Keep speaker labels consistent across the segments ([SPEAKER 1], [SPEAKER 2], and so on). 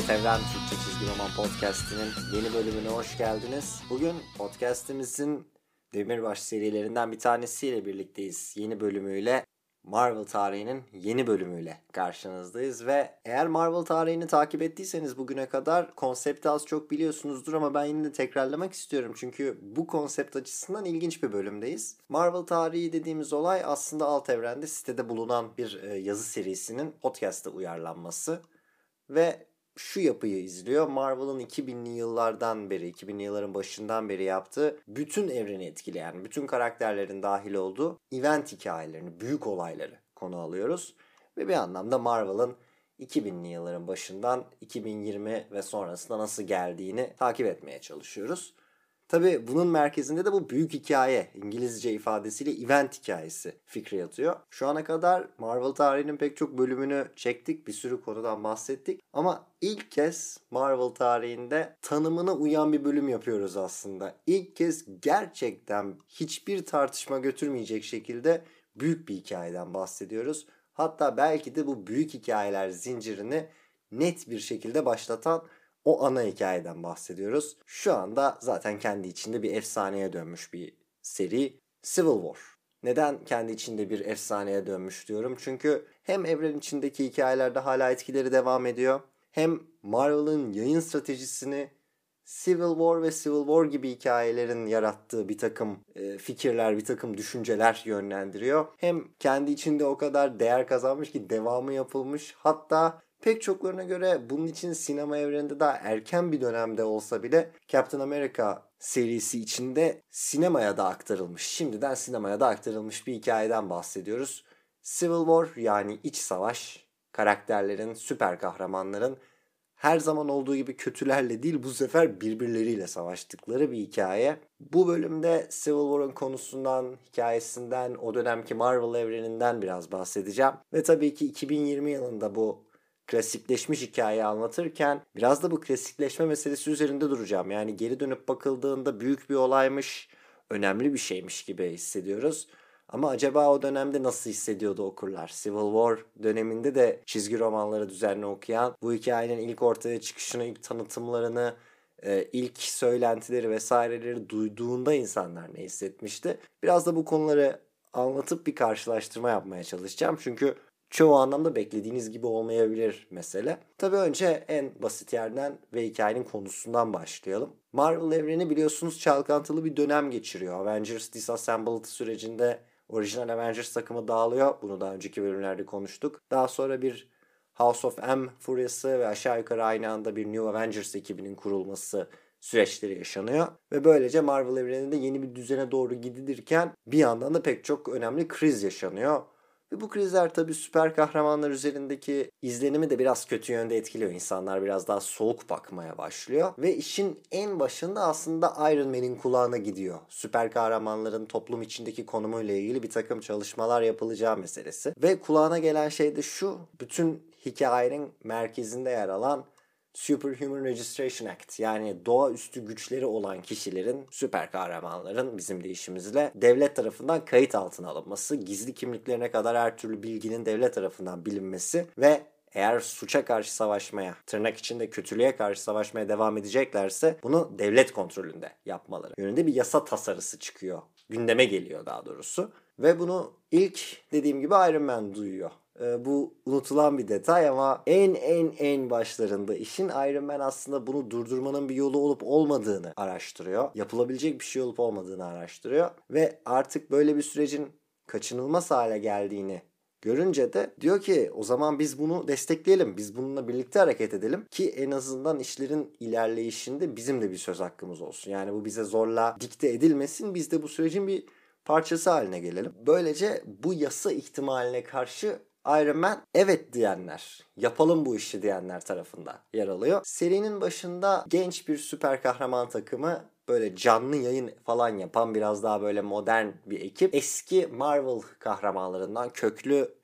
[SPEAKER 1] Alt Evren Türkçe Çizgi Roman Podcast'inin yeni bölümüne hoş geldiniz. Bugün podcast'imizin Demirbaş serilerinden bir tanesiyle birlikteyiz. Yeni bölümüyle Marvel tarihinin yeni bölümüyle karşınızdayız ve eğer Marvel tarihini takip ettiyseniz bugüne kadar konsepti az çok biliyorsunuzdur ama ben yine de tekrarlamak istiyorum çünkü bu konsept açısından ilginç bir bölümdeyiz. Marvel tarihi dediğimiz olay aslında alt evrende sitede bulunan bir e, yazı serisinin podcast'a uyarlanması ve şu yapıyı izliyor. Marvel'ın 2000'li yıllardan beri, 2000'li yılların başından beri yaptığı bütün evreni etkileyen, bütün karakterlerin dahil olduğu event hikayelerini, büyük olayları konu alıyoruz. Ve bir anlamda Marvel'ın 2000'li yılların başından 2020 ve sonrasında nasıl geldiğini takip etmeye çalışıyoruz. Tabi bunun merkezinde de bu büyük hikaye İngilizce ifadesiyle event hikayesi fikri yatıyor. Şu ana kadar Marvel tarihinin pek çok bölümünü çektik. Bir sürü konudan bahsettik. Ama ilk kez Marvel tarihinde tanımına uyan bir bölüm yapıyoruz aslında. İlk kez gerçekten hiçbir tartışma götürmeyecek şekilde büyük bir hikayeden bahsediyoruz. Hatta belki de bu büyük hikayeler zincirini net bir şekilde başlatan o ana hikayeden bahsediyoruz. Şu anda zaten kendi içinde bir efsaneye dönmüş bir seri Civil War. Neden kendi içinde bir efsaneye dönmüş diyorum? Çünkü hem evren içindeki hikayelerde hala etkileri devam ediyor. Hem Marvel'ın yayın stratejisini Civil War ve Civil War gibi hikayelerin yarattığı bir takım e, fikirler, bir takım düşünceler yönlendiriyor. Hem kendi içinde o kadar değer kazanmış ki devamı yapılmış. Hatta Pek çoklarına göre bunun için sinema evreninde daha erken bir dönemde olsa bile Captain America serisi içinde sinemaya da aktarılmış, şimdiden sinemaya da aktarılmış bir hikayeden bahsediyoruz. Civil War yani iç savaş, karakterlerin, süper kahramanların her zaman olduğu gibi kötülerle değil bu sefer birbirleriyle savaştıkları bir hikaye. Bu bölümde Civil War'ın konusundan, hikayesinden, o dönemki Marvel evreninden biraz bahsedeceğim. Ve tabii ki 2020 yılında bu klasikleşmiş hikayeyi anlatırken biraz da bu klasikleşme meselesi üzerinde duracağım. Yani geri dönüp bakıldığında büyük bir olaymış, önemli bir şeymiş gibi hissediyoruz. Ama acaba o dönemde nasıl hissediyordu okurlar? Civil War döneminde de çizgi romanları düzenli okuyan, bu hikayenin ilk ortaya çıkışını, ilk tanıtımlarını, e, ilk söylentileri vesaireleri duyduğunda insanlar ne hissetmişti? Biraz da bu konuları anlatıp bir karşılaştırma yapmaya çalışacağım. Çünkü çoğu anlamda beklediğiniz gibi olmayabilir mesele. Tabi önce en basit yerden ve hikayenin konusundan başlayalım. Marvel evreni biliyorsunuz çalkantılı bir dönem geçiriyor. Avengers Disassembled sürecinde orijinal Avengers takımı dağılıyor. Bunu daha önceki bölümlerde konuştuk. Daha sonra bir House of M furyası ve aşağı yukarı aynı anda bir New Avengers ekibinin kurulması süreçleri yaşanıyor. Ve böylece Marvel evreninde yeni bir düzene doğru gidilirken bir yandan da pek çok önemli kriz yaşanıyor. Ve bu krizler tabii süper kahramanlar üzerindeki izlenimi de biraz kötü yönde etkiliyor. İnsanlar biraz daha soğuk bakmaya başlıyor. Ve işin en başında aslında Iron Man'in kulağına gidiyor. Süper kahramanların toplum içindeki konumuyla ilgili bir takım çalışmalar yapılacağı meselesi. Ve kulağına gelen şey de şu. Bütün hikayenin merkezinde yer alan Superhuman Registration Act yani doğaüstü güçleri olan kişilerin, süper kahramanların bizim deyişimizle devlet tarafından kayıt altına alınması, gizli kimliklerine kadar her türlü bilginin devlet tarafından bilinmesi ve eğer suça karşı savaşmaya, tırnak içinde kötülüğe karşı savaşmaya devam edeceklerse bunu devlet kontrolünde yapmaları yönünde bir yasa tasarısı çıkıyor. Gündeme geliyor daha doğrusu. Ve bunu ilk dediğim gibi Iron Man duyuyor. Ee, bu unutulan bir detay ama en en en başlarında işin Iron Man aslında bunu durdurmanın bir yolu olup olmadığını araştırıyor. Yapılabilecek bir şey olup olmadığını araştırıyor. Ve artık böyle bir sürecin kaçınılmaz hale geldiğini görünce de diyor ki o zaman biz bunu destekleyelim. Biz bununla birlikte hareket edelim ki en azından işlerin ilerleyişinde bizim de bir söz hakkımız olsun. Yani bu bize zorla dikte edilmesin. Biz de bu sürecin bir parçası haline gelelim. Böylece bu yasa ihtimaline karşı Iron Man evet diyenler, yapalım bu işi diyenler tarafında yer alıyor. Serinin başında genç bir süper kahraman takımı böyle canlı yayın falan yapan biraz daha böyle modern bir ekip. Eski Marvel kahramanlarından köklü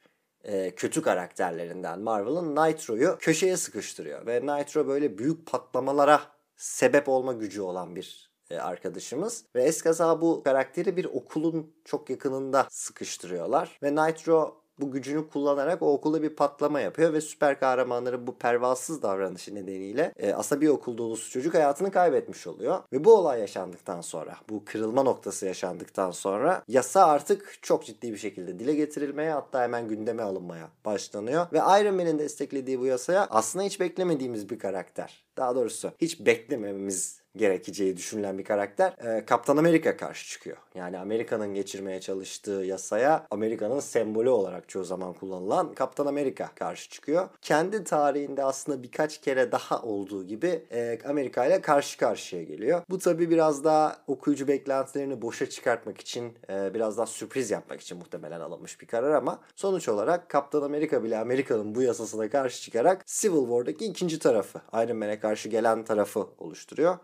[SPEAKER 1] e, kötü karakterlerinden Marvel'ın Nitro'yu köşeye sıkıştırıyor. Ve Nitro böyle büyük patlamalara sebep olma gücü olan bir e, arkadaşımız. Ve eskaza bu karakteri bir okulun çok yakınında sıkıştırıyorlar. Ve Nitro bu gücünü kullanarak o okulda bir patlama yapıyor ve süper kahramanların bu pervasız davranışı nedeniyle e, aslında bir okul dolusu çocuk hayatını kaybetmiş oluyor. Ve bu olay yaşandıktan sonra, bu kırılma noktası yaşandıktan sonra yasa artık çok ciddi bir şekilde dile getirilmeye hatta hemen gündeme alınmaya başlanıyor. Ve Iron Man'in desteklediği bu yasaya aslında hiç beklemediğimiz bir karakter. Daha doğrusu hiç beklemememiz gerekeceği düşünülen bir karakter e, Kaptan Amerika karşı çıkıyor. Yani Amerika'nın geçirmeye çalıştığı yasaya Amerika'nın sembolü olarak çoğu zaman kullanılan Kaptan Amerika karşı çıkıyor. Kendi tarihinde aslında birkaç kere daha olduğu gibi e, Amerika ile karşı karşıya geliyor. Bu tabi biraz daha okuyucu beklentilerini boşa çıkartmak için e, biraz daha sürpriz yapmak için muhtemelen alınmış bir karar ama sonuç olarak Kaptan Amerika bile Amerika'nın bu yasasına karşı çıkarak Civil War'daki ikinci tarafı Iron Man'e karşı gelen tarafı oluşturuyor.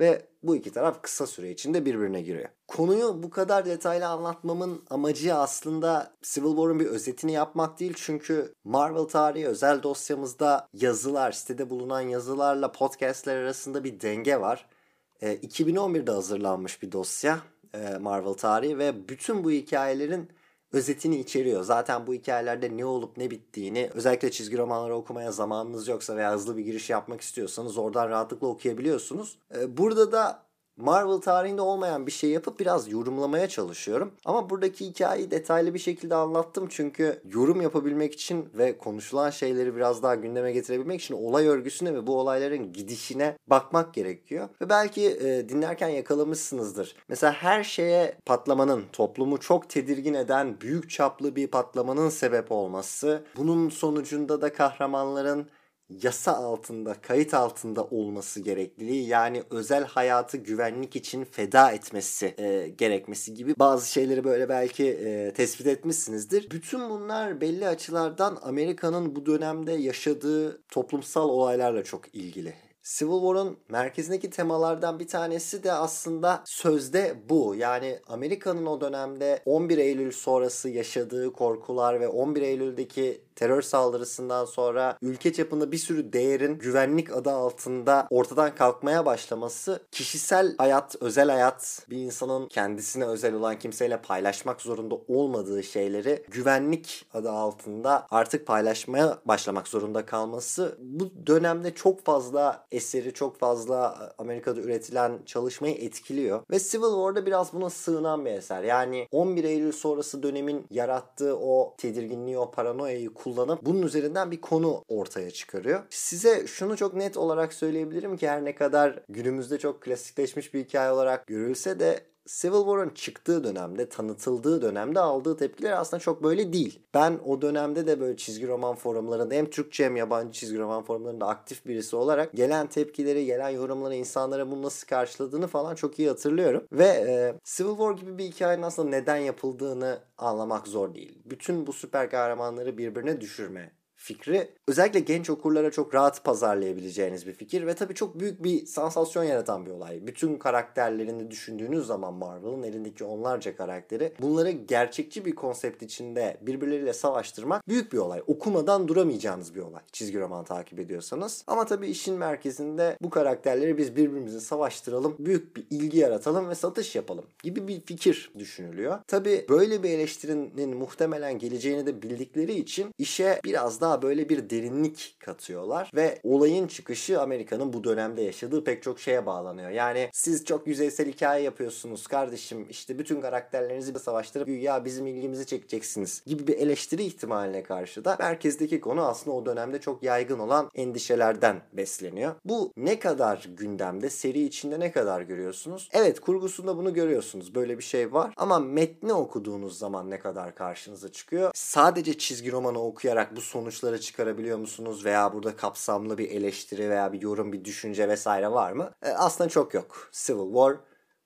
[SPEAKER 1] Ve bu iki taraf kısa süre içinde birbirine giriyor. Konuyu bu kadar detaylı anlatmamın amacı aslında Civil War'un bir özetini yapmak değil. Çünkü Marvel tarihi özel dosyamızda yazılar, sitede bulunan yazılarla podcastler arasında bir denge var. E, 2011'de hazırlanmış bir dosya e, Marvel tarihi ve bütün bu hikayelerin özetini içeriyor. Zaten bu hikayelerde ne olup ne bittiğini özellikle çizgi romanları okumaya zamanınız yoksa veya hızlı bir giriş yapmak istiyorsanız oradan rahatlıkla okuyabiliyorsunuz. Ee, burada da Marvel tarihinde olmayan bir şey yapıp biraz yorumlamaya çalışıyorum. Ama buradaki hikayeyi detaylı bir şekilde anlattım çünkü yorum yapabilmek için ve konuşulan şeyleri biraz daha gündeme getirebilmek için olay örgüsüne ve bu olayların gidişine bakmak gerekiyor. Ve belki e, dinlerken yakalamışsınızdır. Mesela her şeye patlamanın, toplumu çok tedirgin eden büyük çaplı bir patlamanın sebep olması, bunun sonucunda da kahramanların yasa altında, kayıt altında olması gerekliliği yani özel hayatı güvenlik için feda etmesi e, gerekmesi gibi bazı şeyleri böyle belki e, tespit etmişsinizdir. Bütün bunlar belli açılardan Amerika'nın bu dönemde yaşadığı toplumsal olaylarla çok ilgili. Civil War'un merkezindeki temalardan bir tanesi de aslında sözde bu. Yani Amerika'nın o dönemde 11 Eylül sonrası yaşadığı korkular ve 11 Eylül'deki terör saldırısından sonra ülke çapında bir sürü değerin güvenlik adı altında ortadan kalkmaya başlaması kişisel hayat, özel hayat bir insanın kendisine özel olan kimseyle paylaşmak zorunda olmadığı şeyleri güvenlik adı altında artık paylaşmaya başlamak zorunda kalması bu dönemde çok fazla eseri, çok fazla Amerika'da üretilen çalışmayı etkiliyor. Ve Civil War'da biraz buna sığınan bir eser. Yani 11 Eylül sonrası dönemin yarattığı o tedirginliği, o paranoyayı kullanıp bunun üzerinden bir konu ortaya çıkarıyor. Size şunu çok net olarak söyleyebilirim ki her ne kadar günümüzde çok klasikleşmiş bir hikaye olarak görülse de Civil War'ın çıktığı dönemde, tanıtıldığı dönemde aldığı tepkiler aslında çok böyle değil. Ben o dönemde de böyle çizgi roman forumlarında hem Türkçe hem yabancı çizgi roman forumlarında aktif birisi olarak gelen tepkileri, gelen yorumları, insanlara bunu nasıl karşıladığını falan çok iyi hatırlıyorum. Ve e, Civil War gibi bir hikayenin aslında neden yapıldığını anlamak zor değil. Bütün bu süper kahramanları birbirine düşürme fikri özellikle genç okurlara çok rahat pazarlayabileceğiniz bir fikir ve tabii çok büyük bir sansasyon yaratan bir olay. Bütün karakterlerini düşündüğünüz zaman Marvel'ın elindeki onlarca karakteri bunları gerçekçi bir konsept içinde birbirleriyle savaştırmak büyük bir olay. Okumadan duramayacağınız bir olay çizgi roman takip ediyorsanız. Ama tabii işin merkezinde bu karakterleri biz birbirimizi savaştıralım, büyük bir ilgi yaratalım ve satış yapalım gibi bir fikir düşünülüyor. Tabii böyle bir eleştirinin muhtemelen geleceğini de bildikleri için işe biraz daha daha böyle bir derinlik katıyorlar ve olayın çıkışı Amerika'nın bu dönemde yaşadığı pek çok şeye bağlanıyor. Yani siz çok yüzeysel hikaye yapıyorsunuz kardeşim işte bütün karakterlerinizi bir savaştırıp ya bizim ilgimizi çekeceksiniz gibi bir eleştiri ihtimaline karşı da merkezdeki konu aslında o dönemde çok yaygın olan endişelerden besleniyor. Bu ne kadar gündemde, seri içinde ne kadar görüyorsunuz? Evet kurgusunda bunu görüyorsunuz. Böyle bir şey var ama metni okuduğunuz zaman ne kadar karşınıza çıkıyor? Sadece çizgi romanı okuyarak bu sonuç sonuçları çıkarabiliyor musunuz veya burada kapsamlı bir eleştiri veya bir yorum, bir düşünce vesaire var mı? E, aslında çok yok. Civil War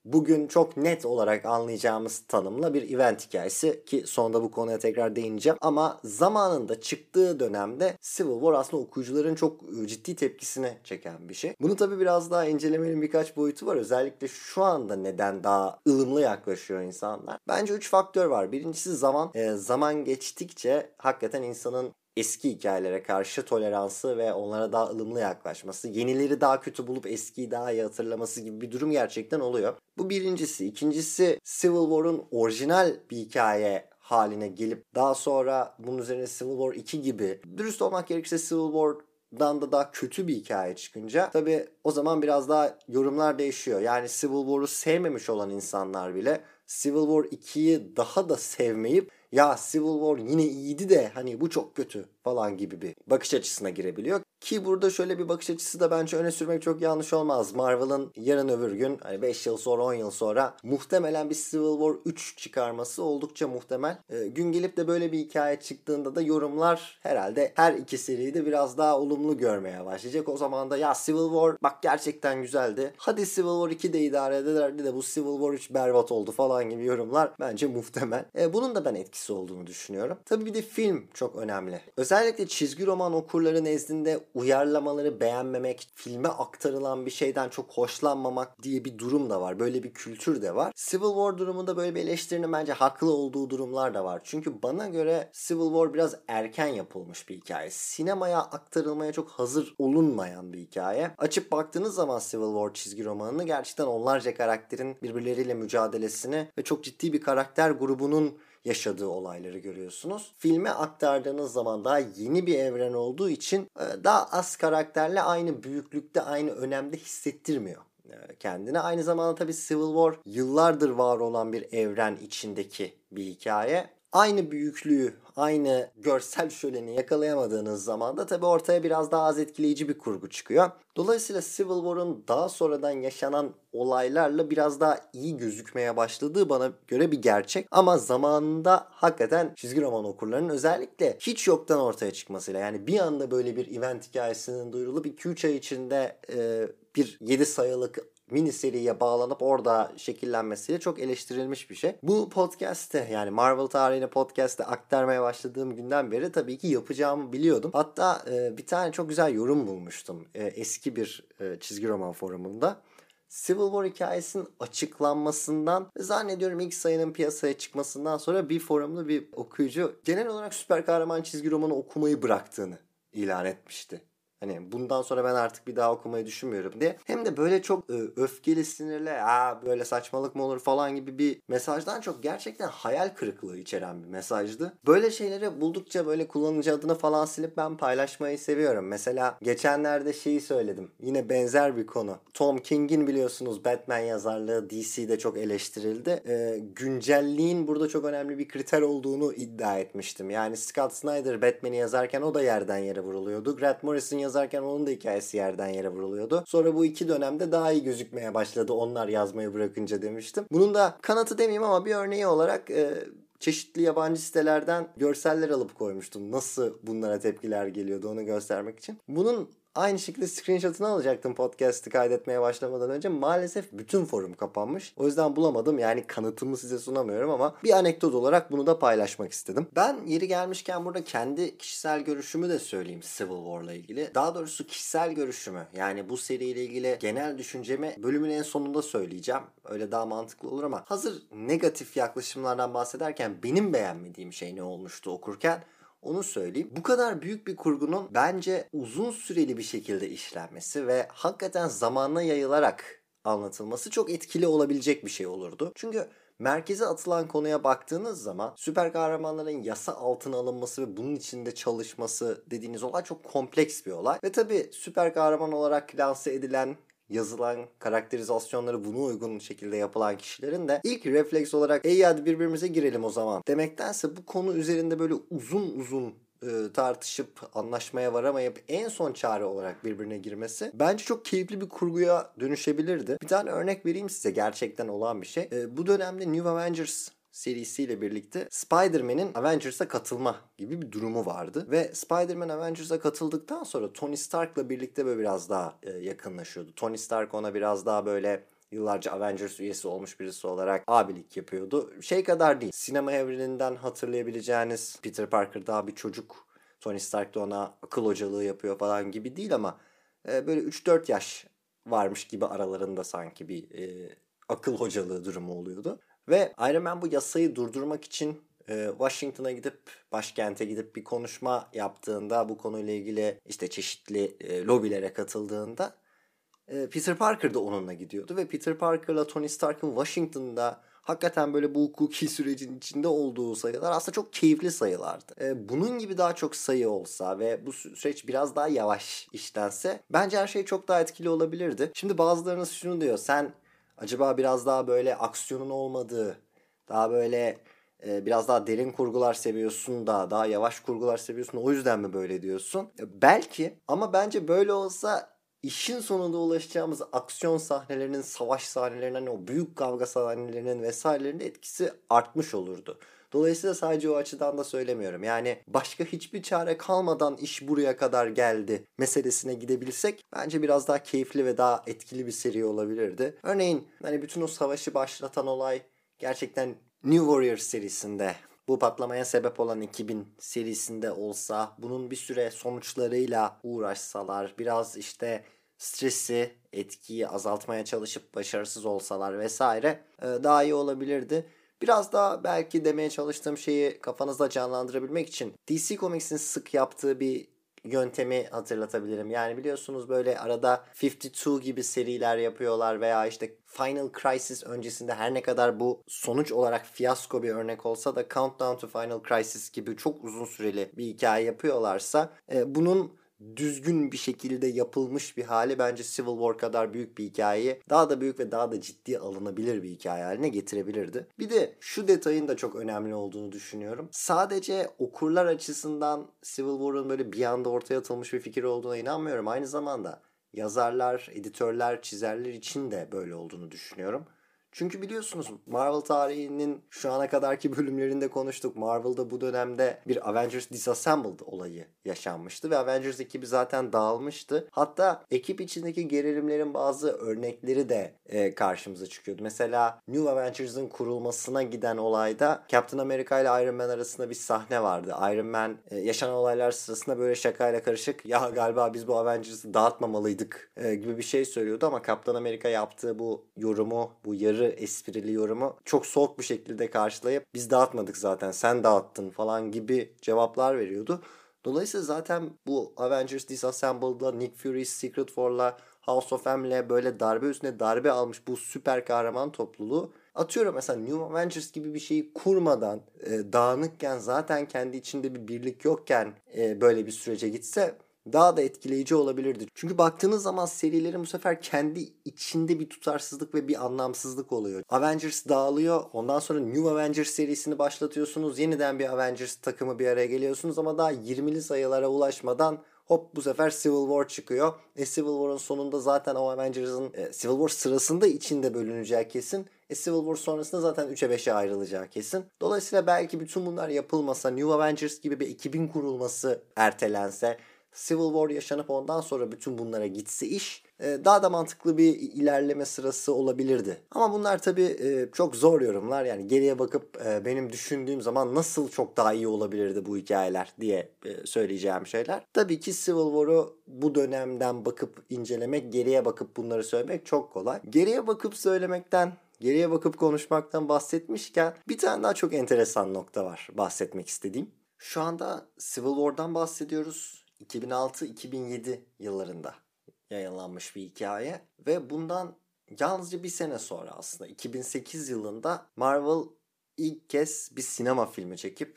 [SPEAKER 1] bugün çok net olarak anlayacağımız tanımla bir event hikayesi ki sonunda bu konuya tekrar değineceğim ama zamanında çıktığı dönemde Civil War aslında okuyucuların çok e, ciddi tepkisine çeken bir şey. Bunu tabii biraz daha incelemenin birkaç boyutu var. Özellikle şu anda neden daha ılımlı yaklaşıyor insanlar? Bence üç faktör var. Birincisi zaman. E, zaman geçtikçe hakikaten insanın eski hikayelere karşı toleransı ve onlara daha ılımlı yaklaşması, yenileri daha kötü bulup eskiyi daha iyi hatırlaması gibi bir durum gerçekten oluyor. Bu birincisi. İkincisi Civil War'un orijinal bir hikaye haline gelip daha sonra bunun üzerine Civil War 2 gibi dürüst olmak gerekirse Civil War'dan da daha kötü bir hikaye çıkınca tabi o zaman biraz daha yorumlar değişiyor. Yani Civil War'u sevmemiş olan insanlar bile Civil War 2'yi daha da sevmeyip ya Civil War yine iyiydi de hani bu çok kötü falan gibi bir bakış açısına girebiliyor. Ki burada şöyle bir bakış açısı da bence öne sürmek çok yanlış olmaz. Marvel'ın yarın öbür gün hani 5 yıl sonra 10 yıl sonra muhtemelen bir Civil War 3 çıkarması oldukça muhtemel. E, gün gelip de böyle bir hikaye çıktığında da yorumlar herhalde her iki seriyi de biraz daha olumlu görmeye başlayacak. O zaman da ya Civil War bak gerçekten güzeldi. Hadi Civil War 2 de idare ederdi de bu Civil War 3 berbat oldu falan gibi yorumlar bence muhtemel. E, bunun da ben etkisi olduğunu düşünüyorum. Tabii bir de film çok önemli. Özellikle çizgi roman okurları nezdinde uyarlamaları beğenmemek, filme aktarılan bir şeyden çok hoşlanmamak diye bir durum da var. Böyle bir kültür de var. Civil War durumunda böyle bir eleştirinin bence haklı olduğu durumlar da var. Çünkü bana göre Civil War biraz erken yapılmış bir hikaye. Sinemaya aktarılmaya çok hazır olunmayan bir hikaye. Açıp baktığınız zaman Civil War çizgi romanını gerçekten onlarca karakterin birbirleriyle mücadelesini ve çok ciddi bir karakter grubunun yaşadığı olayları görüyorsunuz. Filme aktardığınız zaman daha yeni bir evren olduğu için e, daha az karakterle aynı büyüklükte, aynı önemde hissettirmiyor e, kendine. Aynı zamanda tabii Civil War yıllardır var olan bir evren içindeki bir hikaye. Aynı büyüklüğü, aynı görsel şöleni yakalayamadığınız zaman da tabii ortaya biraz daha az etkileyici bir kurgu çıkıyor. Dolayısıyla Civil War'un daha sonradan yaşanan olaylarla biraz daha iyi gözükmeye başladığı bana göre bir gerçek. Ama zamanında hakikaten çizgi roman okurlarının özellikle hiç yoktan ortaya çıkmasıyla yani bir anda böyle bir event hikayesinin duyurulup 2-3 ay içinde e, bir 7 sayılık mini seriye bağlanıp orada şekillenmesiyle çok eleştirilmiş bir şey. Bu podcast'te yani Marvel tarihini podcast'te aktarmaya başladığım günden beri tabii ki yapacağımı biliyordum. Hatta e, bir tane çok güzel yorum bulmuştum e, eski bir e, çizgi roman forumunda. Civil War hikayesinin açıklanmasından zannediyorum ilk sayının piyasaya çıkmasından sonra bir forumlu bir okuyucu genel olarak süper kahraman çizgi romanı okumayı bıraktığını ilan etmişti. Hani bundan sonra ben artık bir daha okumayı düşünmüyorum diye. Hem de böyle çok e, öfkeli, sinirli, aa böyle saçmalık mı olur falan gibi bir mesajdan çok gerçekten hayal kırıklığı içeren bir mesajdı. Böyle şeyleri buldukça böyle kullanıcı adını falan silip ben paylaşmayı seviyorum. Mesela geçenlerde şeyi söyledim. Yine benzer bir konu. Tom King'in biliyorsunuz Batman yazarlığı DC'de çok eleştirildi. E, güncelliğin burada çok önemli bir kriter olduğunu iddia etmiştim. Yani Scott Snyder Batman'i yazarken o da yerden yere vuruluyordu. Grant Morrison yazarken onun da hikayesi yerden yere vuruluyordu. Sonra bu iki dönemde daha iyi gözükmeye başladı onlar yazmayı bırakınca demiştim. Bunun da kanıtı demeyeyim ama bir örneği olarak e, çeşitli yabancı sitelerden görseller alıp koymuştum. Nasıl bunlara tepkiler geliyordu onu göstermek için. Bunun Aynı şekilde screenshot'ını alacaktım podcast'ı kaydetmeye başlamadan önce. Maalesef bütün forum kapanmış. O yüzden bulamadım. Yani kanıtımı size sunamıyorum ama bir anekdot olarak bunu da paylaşmak istedim. Ben yeri gelmişken burada kendi kişisel görüşümü de söyleyeyim Civil War'la ilgili. Daha doğrusu kişisel görüşümü yani bu seriyle ilgili genel düşüncemi bölümün en sonunda söyleyeceğim. Öyle daha mantıklı olur ama hazır negatif yaklaşımlardan bahsederken benim beğenmediğim şey ne olmuştu okurken onu söyleyeyim. Bu kadar büyük bir kurgunun bence uzun süreli bir şekilde işlenmesi ve hakikaten zamanla yayılarak anlatılması çok etkili olabilecek bir şey olurdu. Çünkü merkeze atılan konuya baktığınız zaman süper kahramanların yasa altına alınması ve bunun içinde çalışması dediğiniz olay çok kompleks bir olay. Ve tabi süper kahraman olarak lanse edilen yazılan karakterizasyonları buna uygun şekilde yapılan kişilerin de ilk refleks olarak ey hadi birbirimize girelim o zaman demektense bu konu üzerinde böyle uzun uzun e, tartışıp anlaşmaya varamayıp en son çare olarak birbirine girmesi bence çok keyifli bir kurguya dönüşebilirdi. Bir tane örnek vereyim size gerçekten olan bir şey. E, bu dönemde New Avengers serisiyle birlikte Spider-Man'in Avengers'a katılma gibi bir durumu vardı. Ve Spider-Man Avengers'a katıldıktan sonra Tony Stark'la birlikte böyle biraz daha e, yakınlaşıyordu. Tony Stark ona biraz daha böyle yıllarca Avengers üyesi olmuş birisi olarak abilik yapıyordu. Şey kadar değil. Sinema evreninden hatırlayabileceğiniz Peter Parker daha bir çocuk. Tony Stark da ona akıl hocalığı yapıyor falan gibi değil ama e, böyle 3-4 yaş varmış gibi aralarında sanki bir e, akıl hocalığı durumu oluyordu. Ve Iron Man bu yasayı durdurmak için e, Washington'a gidip başkente gidip bir konuşma yaptığında bu konuyla ilgili işte çeşitli e, lobilere katıldığında e, Peter Parker da onunla gidiyordu ve Peter Parker'la Tony Stark'ın Washington'da hakikaten böyle bu hukuki sürecin içinde olduğu sayılar aslında çok keyifli sayılardı. Bunun gibi daha çok sayı olsa ve bu süreç biraz daha yavaş işlense bence her şey çok daha etkili olabilirdi. Şimdi bazılarınız şunu diyor sen acaba biraz daha böyle aksiyonun olmadığı daha böyle e, biraz daha derin kurgular seviyorsun da daha yavaş kurgular seviyorsun o yüzden mi böyle diyorsun? E, belki ama bence böyle olsa işin sonunda ulaşacağımız aksiyon sahnelerinin, savaş sahnelerinin, hani o büyük kavga sahnelerinin vesairelerinin etkisi artmış olurdu. Dolayısıyla sadece o açıdan da söylemiyorum. Yani başka hiçbir çare kalmadan iş buraya kadar geldi meselesine gidebilsek bence biraz daha keyifli ve daha etkili bir seri olabilirdi. Örneğin hani bütün o savaşı başlatan olay gerçekten New Warriors serisinde bu patlamaya sebep olan 2000 serisinde olsa bunun bir süre sonuçlarıyla uğraşsalar biraz işte stresi etkiyi azaltmaya çalışıp başarısız olsalar vesaire e, daha iyi olabilirdi. Biraz daha belki demeye çalıştığım şeyi kafanızda canlandırabilmek için DC Comics'in sık yaptığı bir yöntemi hatırlatabilirim. Yani biliyorsunuz böyle arada 52 gibi seriler yapıyorlar veya işte Final Crisis öncesinde her ne kadar bu sonuç olarak fiyasko bir örnek olsa da Countdown to Final Crisis gibi çok uzun süreli bir hikaye yapıyorlarsa e, bunun düzgün bir şekilde yapılmış bir hali bence Civil War kadar büyük bir hikayeyi daha da büyük ve daha da ciddi alınabilir bir hikaye haline getirebilirdi. Bir de şu detayın da çok önemli olduğunu düşünüyorum. Sadece okurlar açısından Civil War'un böyle bir anda ortaya atılmış bir fikir olduğuna inanmıyorum. Aynı zamanda yazarlar, editörler, çizerler için de böyle olduğunu düşünüyorum. Çünkü biliyorsunuz Marvel tarihinin şu ana kadarki bölümlerinde konuştuk. Marvel'da bu dönemde bir Avengers Disassembled olayı yaşanmıştı ve Avengers ekibi zaten dağılmıştı. Hatta ekip içindeki gerilimlerin bazı örnekleri de e, karşımıza çıkıyordu. Mesela New Avengers'ın kurulmasına giden olayda Captain America ile Iron Man arasında bir sahne vardı. Iron Man e, yaşanan olaylar sırasında böyle şakayla karışık ya galiba biz bu Avengers'ı dağıtmamalıydık e, gibi bir şey söylüyordu ama Captain America yaptığı bu yorumu, bu yarı aşırı esprili yorumu çok soğuk bir şekilde karşılayıp biz dağıtmadık zaten sen dağıttın falan gibi cevaplar veriyordu. Dolayısıyla zaten bu Avengers Disassembled'la, Nick Fury's Secret War'la, House of M'le böyle darbe üstüne darbe almış bu süper kahraman topluluğu atıyorum mesela New Avengers gibi bir şeyi kurmadan e, dağınıkken zaten kendi içinde bir birlik yokken e, böyle bir sürece gitse daha da etkileyici olabilirdi. Çünkü baktığınız zaman serilerin bu sefer kendi içinde bir tutarsızlık ve bir anlamsızlık oluyor. Avengers dağılıyor. Ondan sonra New Avengers serisini başlatıyorsunuz. Yeniden bir Avengers takımı bir araya geliyorsunuz ama daha 20'li sayılara ulaşmadan hop bu sefer Civil War çıkıyor. E Civil War'ın sonunda zaten o Avengers'ın e, Civil War sırasında içinde bölüneceği kesin. E Civil War sonrasında zaten 3'e 5'e ayrılacağı kesin. Dolayısıyla belki bütün bunlar yapılmasa New Avengers gibi bir ekibin kurulması ertelense Civil War yaşanıp ondan sonra bütün bunlara gitse iş e, daha da mantıklı bir ilerleme sırası olabilirdi. Ama bunlar tabii e, çok zor yorumlar. Yani geriye bakıp e, benim düşündüğüm zaman nasıl çok daha iyi olabilirdi bu hikayeler diye söyleyeceğim şeyler. Tabii ki Civil War'u bu dönemden bakıp incelemek, geriye bakıp bunları söylemek çok kolay. Geriye bakıp söylemekten geriye bakıp konuşmaktan bahsetmişken bir tane daha çok enteresan nokta var bahsetmek istediğim. Şu anda Civil War'dan bahsediyoruz 2006-2007 yıllarında yayınlanmış bir hikaye ve bundan yalnızca bir sene sonra aslında 2008 yılında Marvel ilk kez bir sinema filmi çekip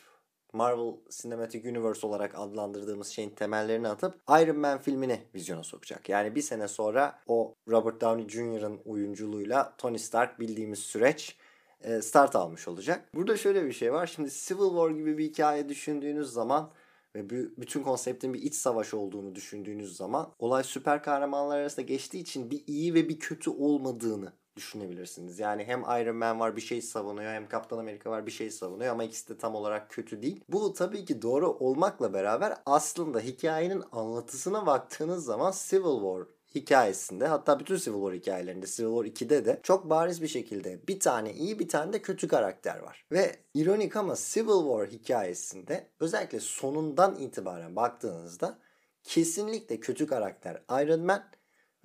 [SPEAKER 1] Marvel Cinematic Universe olarak adlandırdığımız şeyin temellerini atıp Iron Man filmini vizyona sokacak. Yani bir sene sonra o Robert Downey Jr.'ın oyunculuğuyla Tony Stark bildiğimiz süreç e, start almış olacak. Burada şöyle bir şey var. Şimdi Civil War gibi bir hikaye düşündüğünüz zaman ve bütün konseptin bir iç savaş olduğunu düşündüğünüz zaman olay süper kahramanlar arasında geçtiği için bir iyi ve bir kötü olmadığını düşünebilirsiniz. Yani hem Iron Man var bir şey savunuyor hem Kaptan Amerika var bir şey savunuyor ama ikisi de tam olarak kötü değil. Bu tabii ki doğru olmakla beraber aslında hikayenin anlatısına baktığınız zaman Civil War hikayesinde hatta bütün Civil War hikayelerinde Civil War 2'de de çok bariz bir şekilde bir tane iyi bir tane de kötü karakter var. Ve ironik ama Civil War hikayesinde özellikle sonundan itibaren baktığınızda kesinlikle kötü karakter Iron Man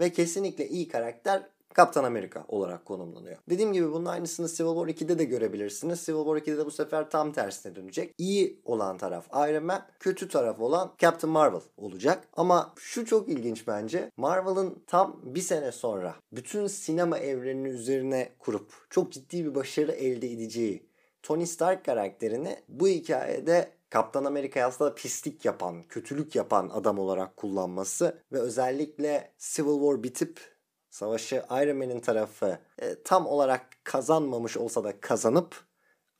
[SPEAKER 1] ve kesinlikle iyi karakter Kaptan Amerika olarak konumlanıyor. Dediğim gibi bunun aynısını Civil War 2'de de görebilirsiniz. Civil War 2'de de bu sefer tam tersine dönecek. İyi olan taraf Iron Man, kötü taraf olan Captain Marvel olacak. Ama şu çok ilginç bence. Marvel'ın tam bir sene sonra bütün sinema evrenini üzerine kurup çok ciddi bir başarı elde edeceği Tony Stark karakterini bu hikayede Kaptan Amerika'yı aslında pislik yapan, kötülük yapan adam olarak kullanması ve özellikle Civil War bitip savaşı Iron Man'in tarafı e, tam olarak kazanmamış olsa da kazanıp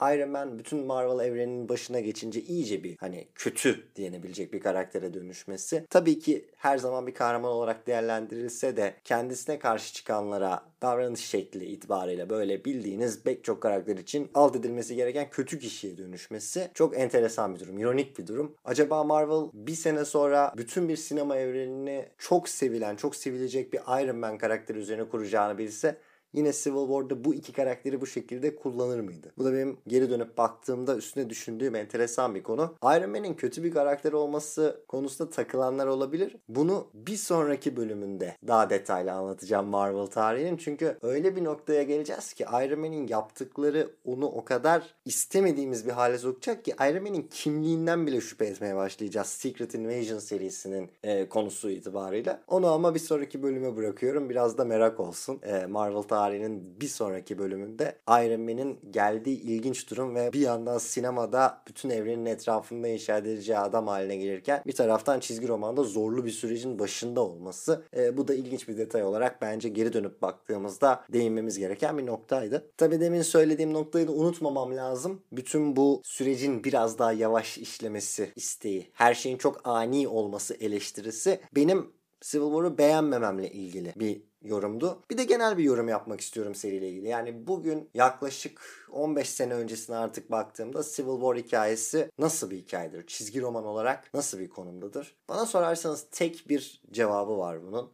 [SPEAKER 1] Iron Man bütün Marvel evreninin başına geçince iyice bir hani kötü diyenebilecek bir karaktere dönüşmesi. Tabii ki her zaman bir kahraman olarak değerlendirilse de kendisine karşı çıkanlara davranış şekli itibariyle böyle bildiğiniz pek çok karakter için alt edilmesi gereken kötü kişiye dönüşmesi çok enteresan bir durum. ironik bir durum. Acaba Marvel bir sene sonra bütün bir sinema evrenini çok sevilen, çok sevilecek bir Iron Man karakteri üzerine kuracağını bilse yine Civil War'da bu iki karakteri bu şekilde kullanır mıydı? Bu da benim geri dönüp baktığımda üstüne düşündüğüm enteresan bir konu. Iron Man'in kötü bir karakter olması konusunda takılanlar olabilir. Bunu bir sonraki bölümünde daha detaylı anlatacağım Marvel tarihinin. Çünkü öyle bir noktaya geleceğiz ki Iron Man'in yaptıkları onu o kadar istemediğimiz bir hale sokacak ki Iron Man'in kimliğinden bile şüphe etmeye başlayacağız. Secret Invasion serisinin e, konusu itibarıyla. Onu ama bir sonraki bölüme bırakıyorum. Biraz da merak olsun. E, Marvel tarihinin tarihinin bir sonraki bölümünde Iron Man'in geldiği ilginç durum ve bir yandan sinemada bütün evrenin etrafında inşa edileceği adam haline gelirken bir taraftan çizgi romanda zorlu bir sürecin başında olması. E, bu da ilginç bir detay olarak bence geri dönüp baktığımızda değinmemiz gereken bir noktaydı. Tabi demin söylediğim noktayı da unutmamam lazım. Bütün bu sürecin biraz daha yavaş işlemesi isteği, her şeyin çok ani olması eleştirisi benim Civil War'u beğenmememle ilgili bir yorumdu. Bir de genel bir yorum yapmak istiyorum seriyle ilgili. Yani bugün yaklaşık 15 sene öncesine artık baktığımda Civil War hikayesi nasıl bir hikayedir? Çizgi roman olarak nasıl bir konumdadır? Bana sorarsanız tek bir cevabı var bunun.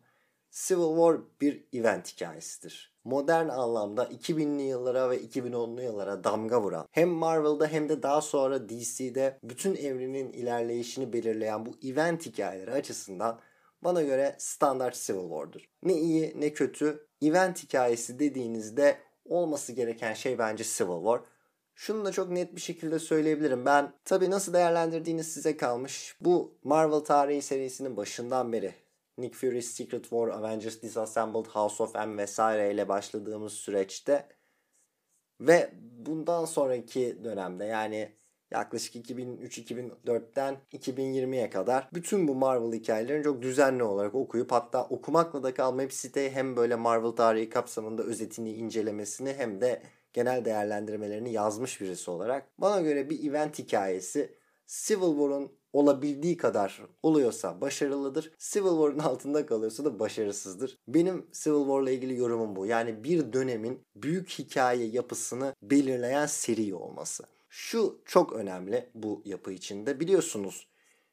[SPEAKER 1] Civil War bir event hikayesidir. Modern anlamda 2000'li yıllara ve 2010'lu yıllara damga vuran hem Marvel'da hem de daha sonra DC'de bütün evrenin ilerleyişini belirleyen bu event hikayeleri açısından bana göre standart Civil War'dur. Ne iyi ne kötü event hikayesi dediğinizde olması gereken şey bence Civil War. Şunu da çok net bir şekilde söyleyebilirim. Ben tabi nasıl değerlendirdiğiniz size kalmış. Bu Marvel tarihi serisinin başından beri Nick Fury, Secret War, Avengers Disassembled, House of M vesaire ile başladığımız süreçte ve bundan sonraki dönemde yani yaklaşık 2003-2004'ten 2020'ye kadar bütün bu Marvel hikayelerini çok düzenli olarak okuyup hatta okumakla da kalmayıp siteye hem böyle Marvel tarihi kapsamında özetini incelemesini hem de genel değerlendirmelerini yazmış birisi olarak bana göre bir event hikayesi Civil War'un olabildiği kadar oluyorsa başarılıdır. Civil War'ın altında kalıyorsa da başarısızdır. Benim Civil War'la ilgili yorumum bu. Yani bir dönemin büyük hikaye yapısını belirleyen seri olması. Şu çok önemli bu yapı içinde. Biliyorsunuz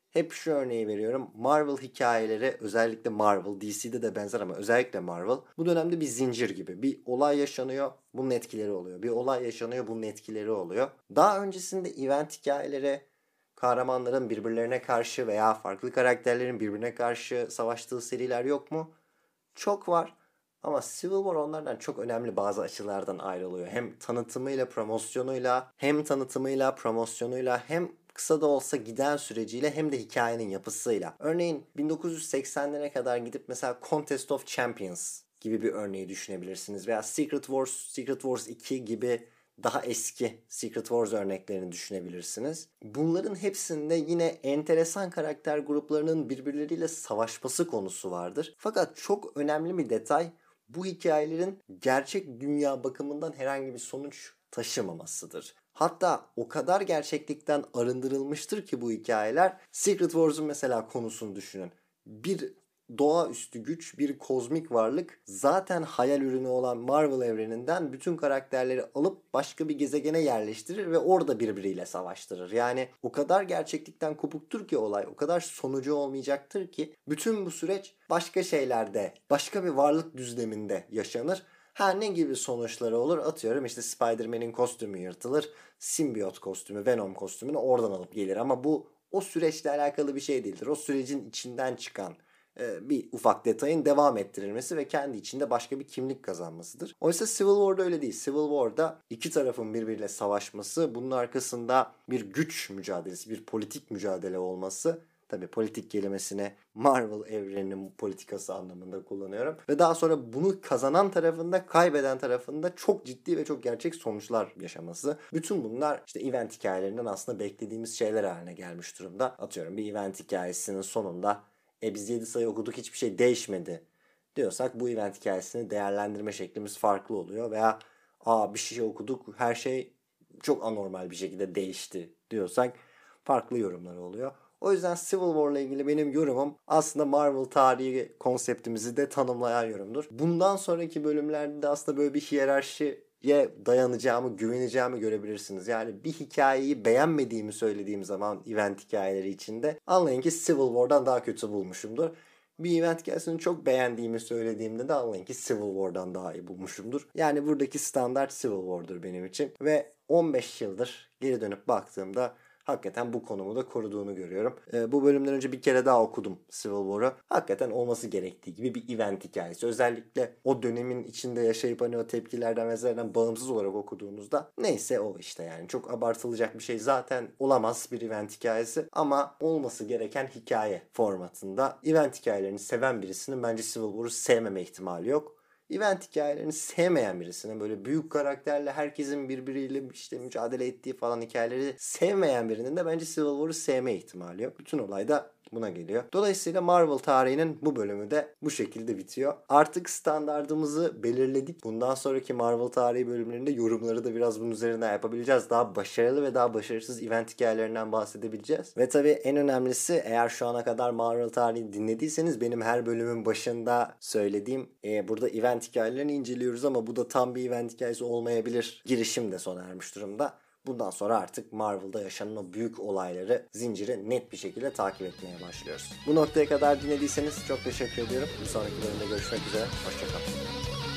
[SPEAKER 1] hep şu örneği veriyorum. Marvel hikayeleri özellikle Marvel, DC'de de benzer ama özellikle Marvel bu dönemde bir zincir gibi. Bir olay yaşanıyor, bunun etkileri oluyor. Bir olay yaşanıyor, bunun etkileri oluyor. Daha öncesinde event hikayeleri kahramanların birbirlerine karşı veya farklı karakterlerin birbirine karşı savaştığı seriler yok mu? Çok var. Ama Civil War onlardan çok önemli bazı açılardan ayrılıyor. Hem tanıtımıyla, promosyonuyla, hem tanıtımıyla, promosyonuyla, hem kısa da olsa giden süreciyle hem de hikayenin yapısıyla. Örneğin 1980'lere kadar gidip mesela Contest of Champions gibi bir örneği düşünebilirsiniz. Veya Secret Wars, Secret Wars 2 gibi daha eski Secret Wars örneklerini düşünebilirsiniz. Bunların hepsinde yine enteresan karakter gruplarının birbirleriyle savaşması konusu vardır. Fakat çok önemli bir detay bu hikayelerin gerçek dünya bakımından herhangi bir sonuç taşımamasıdır. Hatta o kadar gerçeklikten arındırılmıştır ki bu hikayeler. Secret Wars'un mesela konusunu düşünün. Bir doğaüstü güç, bir kozmik varlık zaten hayal ürünü olan Marvel evreninden bütün karakterleri alıp başka bir gezegene yerleştirir ve orada birbiriyle savaştırır. Yani o kadar gerçeklikten kopuktur ki olay, o kadar sonucu olmayacaktır ki bütün bu süreç başka şeylerde, başka bir varlık düzleminde yaşanır. Ha ne gibi sonuçları olur? Atıyorum işte Spider-Man'in kostümü yırtılır. Simbiyot kostümü, Venom kostümünü oradan alıp gelir. Ama bu o süreçle alakalı bir şey değildir. O sürecin içinden çıkan bir ufak detayın devam ettirilmesi ve kendi içinde başka bir kimlik kazanmasıdır. Oysa Civil War'da öyle değil. Civil War'da iki tarafın birbiriyle savaşması, bunun arkasında bir güç mücadelesi, bir politik mücadele olması Tabii politik kelimesini Marvel evreninin politikası anlamında kullanıyorum. Ve daha sonra bunu kazanan tarafında, kaybeden tarafında çok ciddi ve çok gerçek sonuçlar yaşaması. Bütün bunlar işte event hikayelerinden aslında beklediğimiz şeyler haline gelmiş durumda. Atıyorum bir event hikayesinin sonunda e biz 7 sayı okuduk hiçbir şey değişmedi diyorsak bu event hikayesini değerlendirme şeklimiz farklı oluyor. Veya aa bir şey okuduk her şey çok anormal bir şekilde değişti diyorsak farklı yorumlar oluyor. O yüzden Civil War ile ilgili benim yorumum aslında Marvel tarihi konseptimizi de tanımlayan yorumdur. Bundan sonraki bölümlerde de aslında böyle bir hiyerarşiye dayanacağımı, güveneceğimi görebilirsiniz. Yani bir hikayeyi beğenmediğimi söylediğim zaman event hikayeleri içinde anlayın ki Civil War'dan daha kötü bulmuşumdur. Bir event hikayesini çok beğendiğimi söylediğimde de anlayın ki Civil War'dan daha iyi bulmuşumdur. Yani buradaki standart Civil War'dur benim için. Ve 15 yıldır geri dönüp baktığımda hakikaten bu konumu da koruduğunu görüyorum. E, bu bölümden önce bir kere daha okudum Civil War'ı. Hakikaten olması gerektiği gibi bir event hikayesi. Özellikle o dönemin içinde yaşayıp hani o tepkilerden vesaireden bağımsız olarak okuduğunuzda neyse o işte yani. Çok abartılacak bir şey zaten olamaz bir event hikayesi ama olması gereken hikaye formatında. Event hikayelerini seven birisinin bence Civil War'ı sevmeme ihtimali yok event hikayelerini sevmeyen birisinin böyle büyük karakterle herkesin birbiriyle işte mücadele ettiği falan hikayeleri sevmeyen birinin de bence Civil War'ı sevme ihtimali yok. Bütün olay da buna geliyor. Dolayısıyla Marvel tarihinin bu bölümü de bu şekilde bitiyor. Artık standartımızı belirledik. Bundan sonraki Marvel tarihi bölümlerinde yorumları da biraz bunun üzerine yapabileceğiz. Daha başarılı ve daha başarısız event hikayelerinden bahsedebileceğiz. Ve tabii en önemlisi eğer şu ana kadar Marvel tarihi dinlediyseniz benim her bölümün başında söylediğim e, burada event hikayelerini inceliyoruz ama bu da tam bir event hikayesi olmayabilir. Girişim de sona ermiş durumda. Bundan sonra artık Marvel'da yaşanan o büyük olayları, zinciri net bir şekilde takip etmeye başlıyoruz. Bu noktaya kadar dinlediyseniz çok teşekkür ediyorum. Bir sonraki bölümde görüşmek üzere. Hoşçakalın.